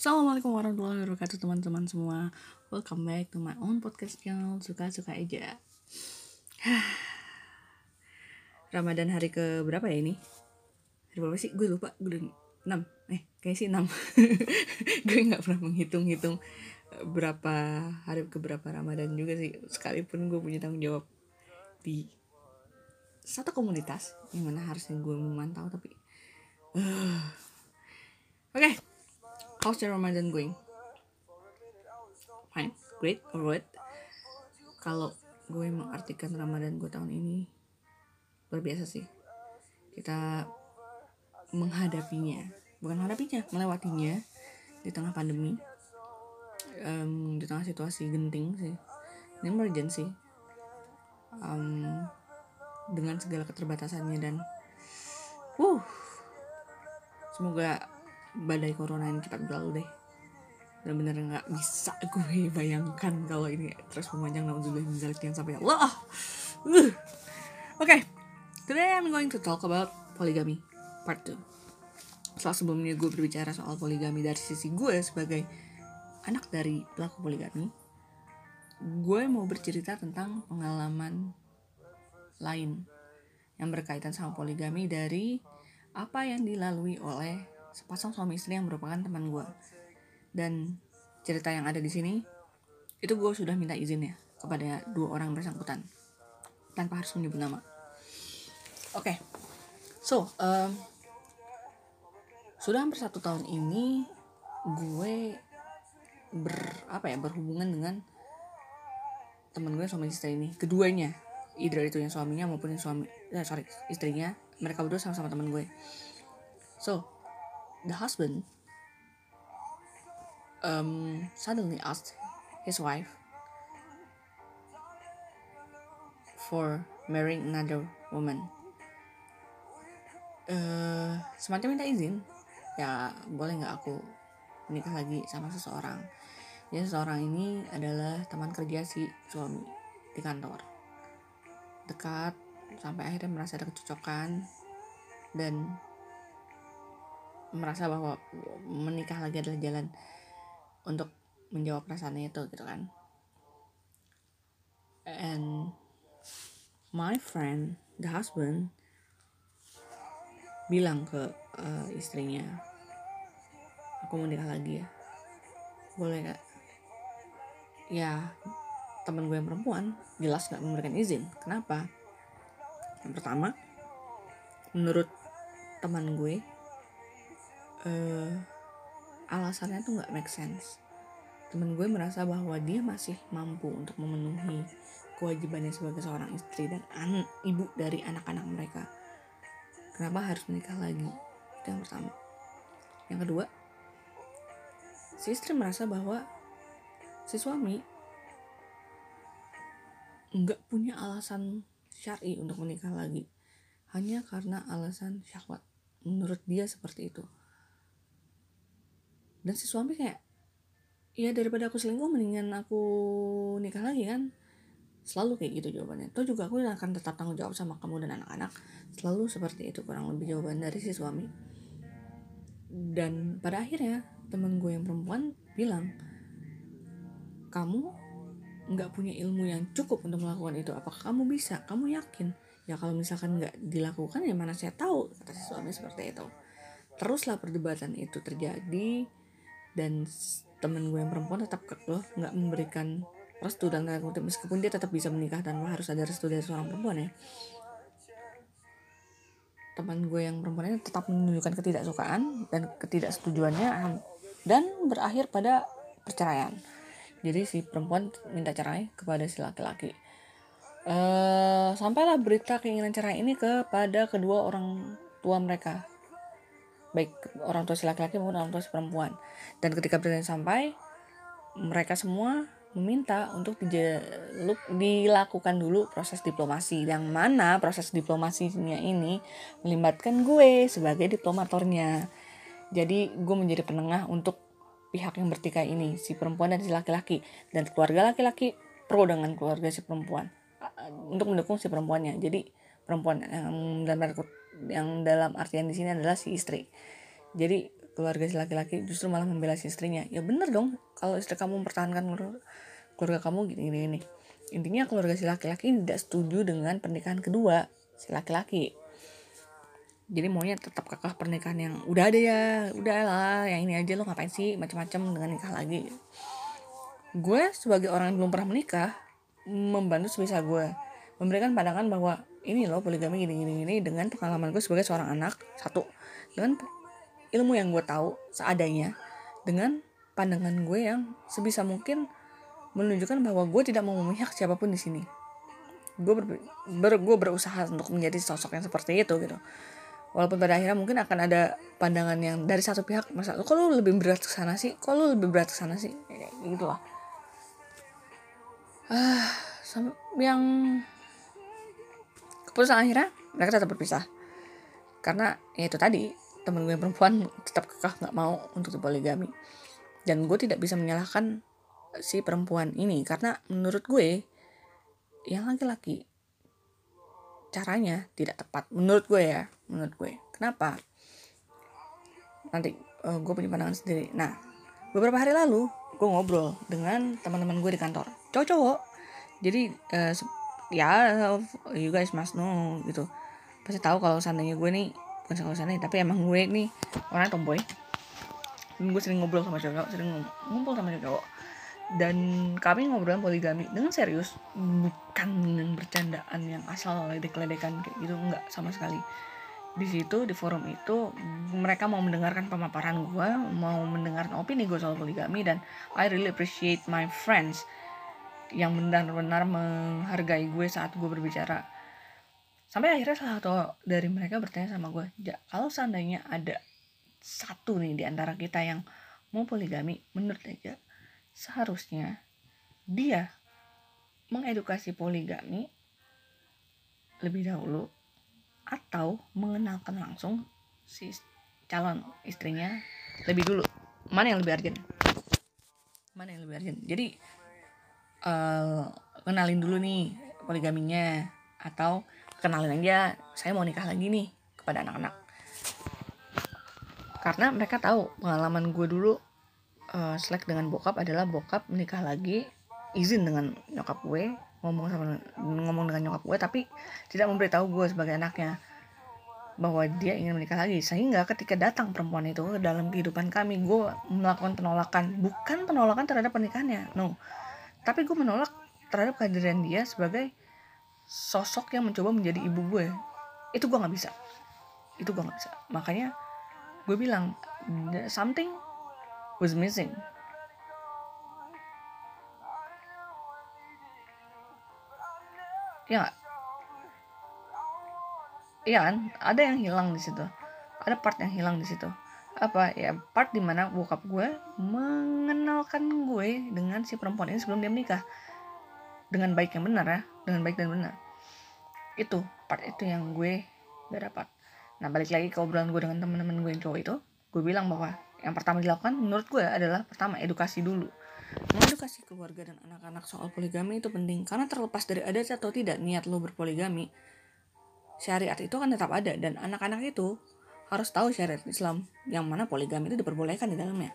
Assalamualaikum warahmatullahi wabarakatuh teman-teman semua Welcome back to my own podcast channel Suka-suka aja Ramadan hari ke berapa ya ini? Hari berapa sih? Gue lupa Gue udah 6 Eh kayaknya sih 6 Gue gak pernah menghitung-hitung Berapa hari ke berapa Ramadan juga sih Sekalipun gue punya tanggung jawab Di Satu komunitas Yang mana harusnya gue memantau Tapi uh, Oke okay. How's your Ramadan going? Fine, great, alright. Kalau gue mengartikan Ramadan gue tahun ini luar biasa sih. Kita menghadapinya, bukan menghadapinya, melewatinya di tengah pandemi, um, di tengah situasi genting sih, ini emergency, um, dengan segala keterbatasannya dan, uh, semoga badai corona ini cepat berlalu deh benar-benar nggak bisa gue bayangkan kalau ini terus memanjang naudzubillah min yang sampai Allah uh. oke okay. today I'm going to talk about polygamy part 2 setelah sebelumnya gue berbicara soal poligami dari sisi gue sebagai anak dari pelaku poligami gue mau bercerita tentang pengalaman lain yang berkaitan sama poligami dari apa yang dilalui oleh sepasang suami istri yang merupakan teman gue dan cerita yang ada di sini itu gue sudah minta izin ya kepada dua orang bersangkutan. Tanpa harus menyebut nama. Oke. Okay. so um, sudah hampir satu tahun ini gue ber apa ya berhubungan dengan teman gue suami istri ini. Keduanya either itu yang suaminya maupun yang suami eh, sorry istrinya mereka berdua sama-sama teman gue. So the husband um, suddenly asked his wife for marrying another woman. Uh, semacam minta izin, ya boleh nggak aku menikah lagi sama seseorang. Jadi seseorang ini adalah teman kerja si suami di kantor. Dekat sampai akhirnya merasa ada kecocokan dan merasa bahwa menikah lagi adalah jalan untuk menjawab perasaannya itu gitu kan. And my friend the husband bilang ke uh, istrinya aku mau nikah lagi ya. Boleh gak ya teman gue yang perempuan jelas gak memberikan izin. Kenapa? Yang pertama menurut teman gue uh, alasannya tuh nggak make sense. Temen gue merasa bahwa dia masih mampu untuk memenuhi kewajibannya sebagai seorang istri dan an ibu dari anak-anak mereka. Kenapa harus menikah lagi? Itu yang pertama. Yang kedua si istri merasa bahwa si suami nggak punya alasan syari untuk menikah lagi. Hanya karena alasan syahwat. Menurut dia seperti itu dan si suami kayak ya daripada aku selingkuh mendingan aku nikah lagi kan? Selalu kayak gitu jawabannya. Toh juga aku akan tetap tanggung jawab sama kamu dan anak-anak. Selalu seperti itu kurang lebih jawaban dari si suami. Dan pada akhirnya temen gue yang perempuan bilang kamu nggak punya ilmu yang cukup untuk melakukan itu. Apakah kamu bisa? Kamu yakin? Ya kalau misalkan nggak dilakukan ya mana saya tahu kata si suami seperti itu. Teruslah perdebatan itu terjadi dan temen gue yang perempuan tetap kekeh nggak memberikan restu dan tanda kutip. Meskipun dia tetap bisa menikah tanpa harus ada restu dari seorang perempuan ya. Teman gue yang perempuan ini tetap menunjukkan ketidaksukaan dan ketidaksetujuannya dan berakhir pada perceraian. Jadi si perempuan minta cerai kepada si laki-laki. Uh, sampailah berita keinginan cerai ini kepada kedua orang tua mereka baik orang tua si laki-laki maupun orang tua si perempuan. Dan ketika berita sampai mereka semua meminta untuk dijaluk, dilakukan dulu proses diplomasi. Yang mana proses diplomasinya ini melibatkan gue sebagai diplomatornya. Jadi gue menjadi penengah untuk pihak yang bertikai ini si perempuan dan si laki-laki. Dan keluarga laki-laki pro dengan keluarga si perempuan. Untuk mendukung si perempuannya. Jadi perempuan yang dalam yang dalam artian di sini adalah si istri. Jadi keluarga si laki-laki justru malah membela si istrinya. Ya bener dong kalau istri kamu mempertahankan keluarga kamu gini gini, gini. intinya keluarga si laki-laki tidak setuju dengan pernikahan kedua si laki-laki. Jadi maunya tetap kakak pernikahan yang udah ada ya udah lah yang ini aja lo ngapain sih macam-macam dengan nikah lagi? Gue sebagai orang yang belum pernah menikah membantu sebisa gue memberikan pandangan bahwa ini loh poligami gini gini gini dengan pengalaman gue sebagai seorang anak satu. Dengan ilmu yang gue tahu seadanya dengan pandangan gue yang sebisa mungkin menunjukkan bahwa gue tidak mau memihak siapa pun di sini. Gue ber, ber, gue berusaha untuk menjadi sosok yang seperti itu gitu. Walaupun pada akhirnya mungkin akan ada pandangan yang dari satu pihak masa kok lu lebih berat ke sana sih? Kok lu lebih berat ke sana sih? Gitu lah. Ah yang keputusan akhirnya mereka tetap berpisah. Karena ya itu tadi temen gue perempuan tetap kekeh nggak mau untuk dipoligami dan gue tidak bisa menyalahkan si perempuan ini. Karena menurut gue yang laki-laki caranya tidak tepat. Menurut gue ya menurut gue. Kenapa? Nanti uh, gue punya pandangan sendiri. Nah beberapa hari lalu gue ngobrol dengan teman-teman gue di kantor. Cowok-cowok. Jadi uh, ya you guys must know gitu. Pasti tahu kalau seandainya gue nih bukan kalau seandainya tapi emang gue nih orang tomboy. Gue sering ngobrol sama cowok sering ngumpul sama cowok. Dan kami ngobrol poligami dengan serius bukan dengan bercandaan yang asal ledek-ledekan kayak gitu enggak sama sekali. Di situ di forum itu mereka mau mendengarkan pemaparan gue mau mendengarkan opini gue soal poligami dan I really appreciate my friends yang benar-benar menghargai gue saat gue berbicara. Sampai akhirnya salah satu dari mereka bertanya sama gue ja, kalau seandainya ada satu nih di antara kita yang mau poligami menurut aja seharusnya dia mengedukasi poligami lebih dahulu atau mengenalkan langsung si calon istrinya lebih dulu? Mana yang lebih urgent? Mana yang lebih urgent? Jadi uh, kenalin dulu nih poligaminya atau kenalin aja saya mau nikah lagi nih kepada anak-anak. Karena mereka tahu pengalaman gue dulu uh, selek dengan bokap adalah bokap menikah lagi izin dengan nyokap gue ngomong sama ngomong dengan nyokap gue tapi tidak memberitahu gue sebagai anaknya bahwa dia ingin menikah lagi. Sehingga ketika datang perempuan itu ke dalam kehidupan kami gue melakukan penolakan. Bukan penolakan terhadap pernikahannya no tapi gue menolak terhadap kehadiran dia sebagai sosok yang mencoba menjadi ibu gue itu gue nggak bisa itu gue nggak bisa makanya gue bilang something was missing. Ya Iya kan, ada yang hilang di situ. Ada part yang hilang di situ. Apa ya part di mana bokap gue mengenalkan gue dengan si perempuan ini sebelum dia menikah dengan baik yang benar ya, dengan baik dan benar. Itu part itu yang gue gak dapat. Nah balik lagi ke obrolan gue dengan teman-teman gue yang cowok itu, gue bilang bahwa yang pertama dilakukan menurut gue adalah pertama edukasi dulu mengedukasi keluarga dan anak-anak soal poligami itu penting karena terlepas dari ada atau tidak niat lo berpoligami syariat itu akan tetap ada dan anak-anak itu harus tahu syariat Islam. Yang mana poligami itu diperbolehkan di dalamnya.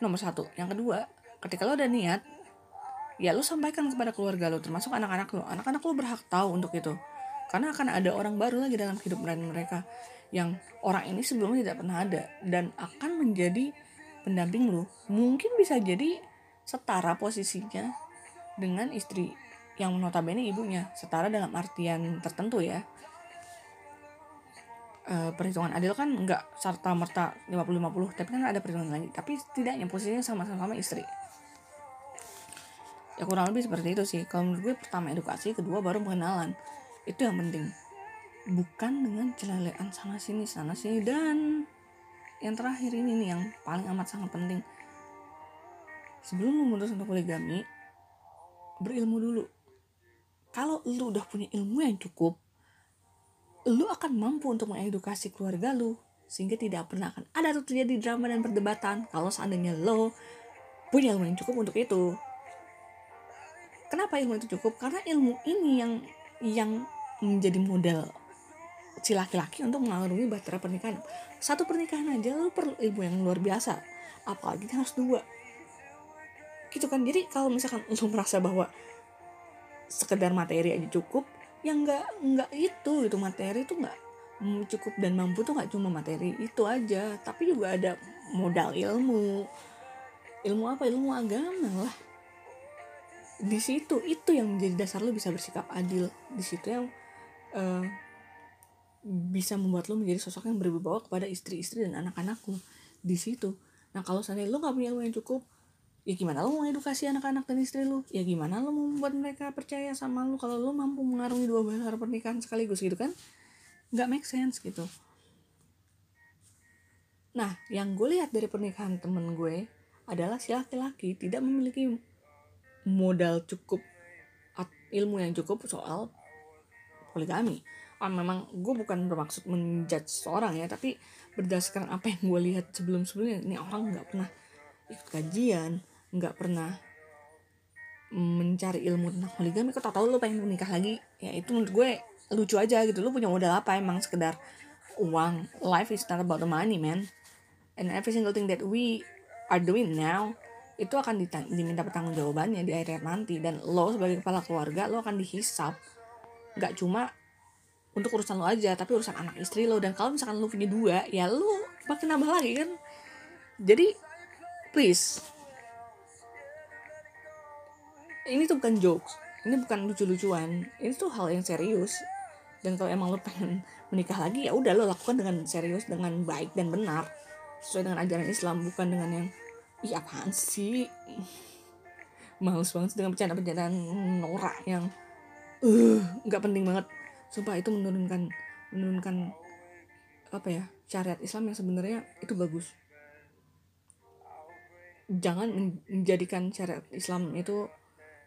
Nomor satu. Yang kedua ketika lo ada niat ya lo sampaikan kepada keluarga lo termasuk anak-anak lo. Anak-anak lo berhak tahu untuk itu. Karena akan ada orang baru lagi dalam hidup mereka yang orang ini sebelumnya tidak pernah ada dan akan menjadi pendamping lu mungkin bisa jadi setara posisinya dengan istri yang notabene ibunya. Setara dalam artian tertentu ya e, perhitungan adil kan enggak serta merta 50-50 tapi kan ada perhitungan lagi. Tapi setidaknya posisinya sama-sama istri. Ya kurang lebih seperti itu sih. Kalau menurut gue pertama edukasi kedua baru pengenalan. Itu yang penting. Bukan dengan celelean sana sini sana sini. Dan yang terakhir ini nih yang paling amat sangat penting. Sebelum memutus untuk poligami berilmu dulu. Kalau lu udah punya ilmu yang cukup lu akan mampu untuk mengedukasi keluarga lu sehingga tidak pernah akan ada terjadi drama dan perdebatan kalau seandainya lo punya ilmu yang cukup untuk itu. Kenapa ilmu itu cukup? Karena ilmu ini yang yang menjadi modal si laki-laki untuk mengarungi bahtera pernikahan. Satu pernikahan aja lu perlu ilmu yang luar biasa apalagi harus dua. Gitu kan? Jadi kalau misalkan lu merasa bahwa sekedar materi aja cukup yang nggak nggak itu itu materi itu nggak cukup dan mampu tuh nggak cuma materi itu aja tapi juga ada modal ilmu. Ilmu apa? Ilmu agama lah. Di situ itu yang menjadi dasar lo bisa bersikap adil. Di situ yang uh, bisa membuat lo menjadi sosok yang berwibawa kepada istri-istri dan anak-anak lo di situ. Nah kalau seandainya lo nggak punya ilmu yang cukup ya gimana lo mau edukasi anak-anak dan istri lo ya gimana lo mau membuat mereka percaya sama lo kalau lo mampu mengarungi dua besar pernikahan sekaligus gitu kan? Nggak make sense gitu. Nah yang gue lihat dari pernikahan temen gue adalah si laki-laki tidak memiliki modal cukup ilmu yang cukup soal poligami. Ah, memang gue bukan bermaksud menjudge seorang ya, tapi berdasarkan apa yang gue lihat sebelum-sebelumnya, ini orang nggak pernah ikut kajian, nggak pernah mencari ilmu tentang poligami. Kok tau tau lo pengen menikah lagi? Ya itu menurut gue lucu aja gitu. Lo punya modal apa emang sekedar uang. Life is not about the money, man. And every single thing that we are doing now itu akan diminta pertanggungjawabannya di akhirat nanti dan lo sebagai kepala keluarga lo akan dihisap nggak cuma untuk urusan lo aja tapi urusan anak istri lo dan kalau misalkan lo punya dua ya lo makin nambah lagi kan jadi please ini tuh bukan jokes. Ini bukan lucu-lucuan. Ini tuh hal yang serius. Dan kalau emang lo pengen menikah lagi ya udah lo lakukan dengan serius dengan baik dan benar. Sesuai dengan ajaran Islam bukan dengan yang iya apaan sih? Males banget dengan bercanda-bercandaan norak yang uh nggak penting banget. Sumpah itu menurunkan menurunkan apa ya syariat Islam yang sebenarnya itu bagus. Jangan menjadikan syariat Islam itu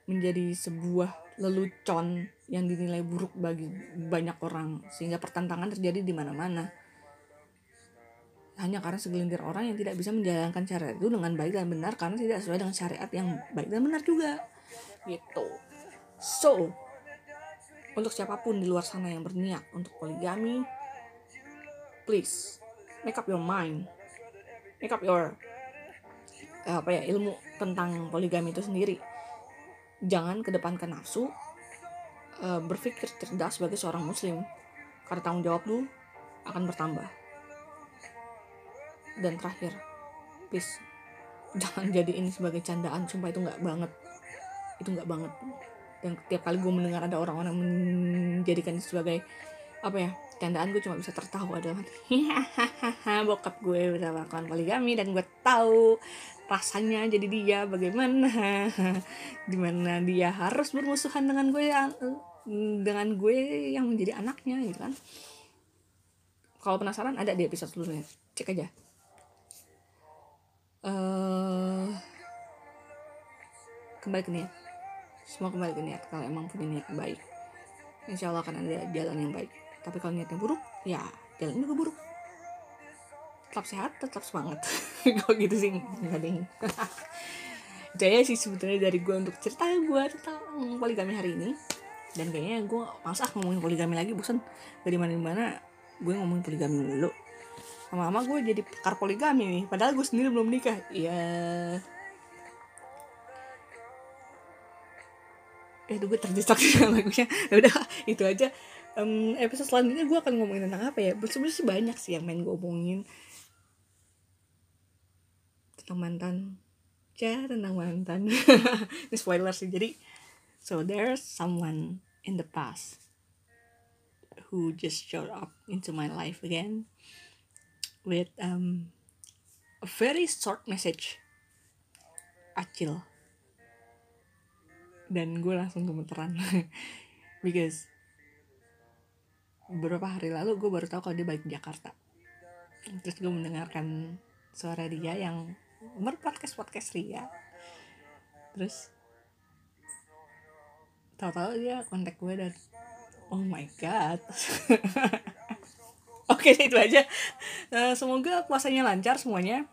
menjadi sebuah lelucon yang dinilai buruk bagi banyak orang sehingga pertentangan terjadi di mana-mana. Hanya karena segelintir orang yang tidak bisa menjalankan syariat itu dengan baik dan benar karena tidak sesuai dengan syariat yang baik dan benar juga. Gitu. So untuk siapa pun di luar sana yang berniat untuk poligami please make up your mind. Make up your eh, apa ya ilmu tentang poligami itu sendiri jangan kedepankan nafsu uh, berpikir cerdas sebagai seorang muslim. Karena tanggung jawab lu akan bertambah. Dan terakhir please jangan jadi ini sebagai candaan. Sumpah itu nggak banget. Itu nggak banget. Dan tiap kali gue mendengar ada orang-orang menjadikan sebagai apa ya? Candaan gue cuma bisa tertawa adalah hahaha bokap gue bisa melakukan poligami dan gue tahu rasanya jadi dia bagaimana. Di mana dia harus bermusuhan dengan gue yang dengan gue yang menjadi anaknya gitu kan. Kalau penasaran ada di episode sebelumnya. Cek aja. Uh, kembali ke niat. Semua kembali ke niat kalau emang punya niat baik. Insya Allah akan ada jalan yang baik tapi kalau niatnya buruk ya jalan juga buruk. Tetap sehat tetap semangat. Kok gitu sih nggak ding Jaya sih sebetulnya dari gue untuk cerita gue tentang poligami hari ini. Dan kayaknya gue masa ngomongin poligami lagi bosan dari mana mana gue ngomongin poligami dulu. Lama-lama gue jadi pakar poligami nih padahal gue sendiri belum nikah. Ya eh gue terdistraksi sama lagunya. Ya udah itu aja um, episode selanjutnya gue akan ngomongin tentang apa ya? Sebenarnya sih banyak sih yang main gue omongin. Tentang mantan. Ya tentang mantan. Ini spoiler sih jadi so there's someone in the past who just showed up into my life again with um, a very short message. Acil. Dan gue langsung gemeteran. Because beberapa hari lalu gue baru tahu kalau dia balik di Jakarta. Terus gue mendengarkan suara dia yang berpodcast podcast Ria. Terus tahu-tahu dia kontak gue dan oh my god. Oke itu aja. Uh, semoga puasanya lancar semuanya.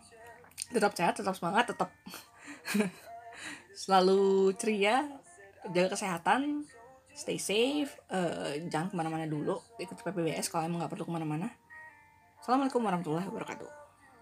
Tetap sehat tetap semangat tetap selalu ceria jaga kesehatan stay safe uh, jangan ke mana-mana dulu ikut PPBS kalau emang nggak perlu ke mana-mana. Assalamualaikum warahmatullahi wabarakatuh